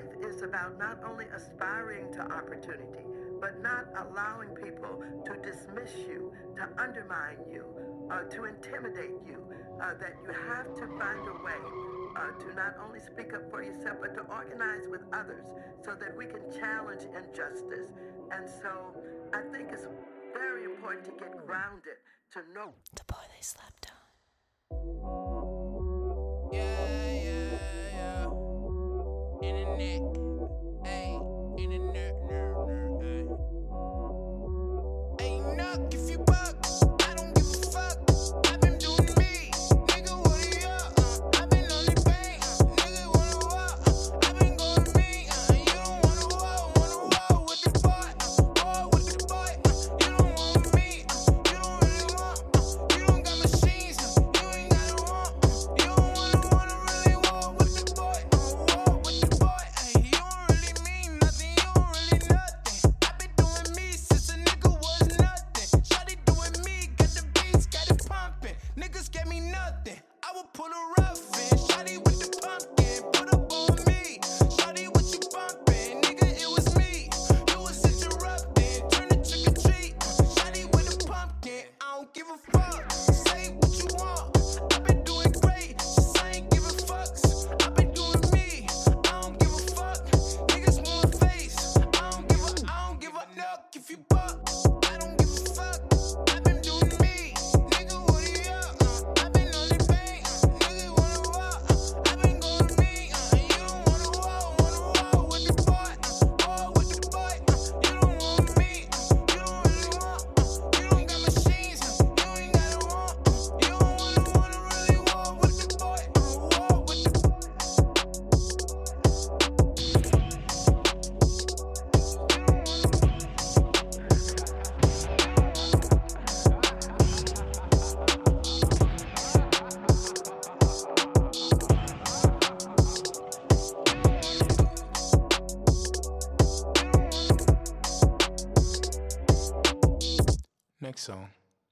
life is about not only aspiring to opportunity, but not allowing people to dismiss you, to undermine you, uh, to intimidate you. Uh, that you have to find a way uh, to not only speak up for yourself, but to organize with others so that we can challenge injustice. And so I think it's very important to get grounded, to know. The boy they slept on. Internet. Hey, internet, nerd, nerd, hey. Hey, Niggas gave me nothing. I would pull a rough in. Shawty with the pumpkin, put up on me. Shawty, what you bumping? Nigga, it was me. You was interrupting, turn the trick or treat. Shawty with the pumpkin, I don't give a fuck. Say what you want. Next song.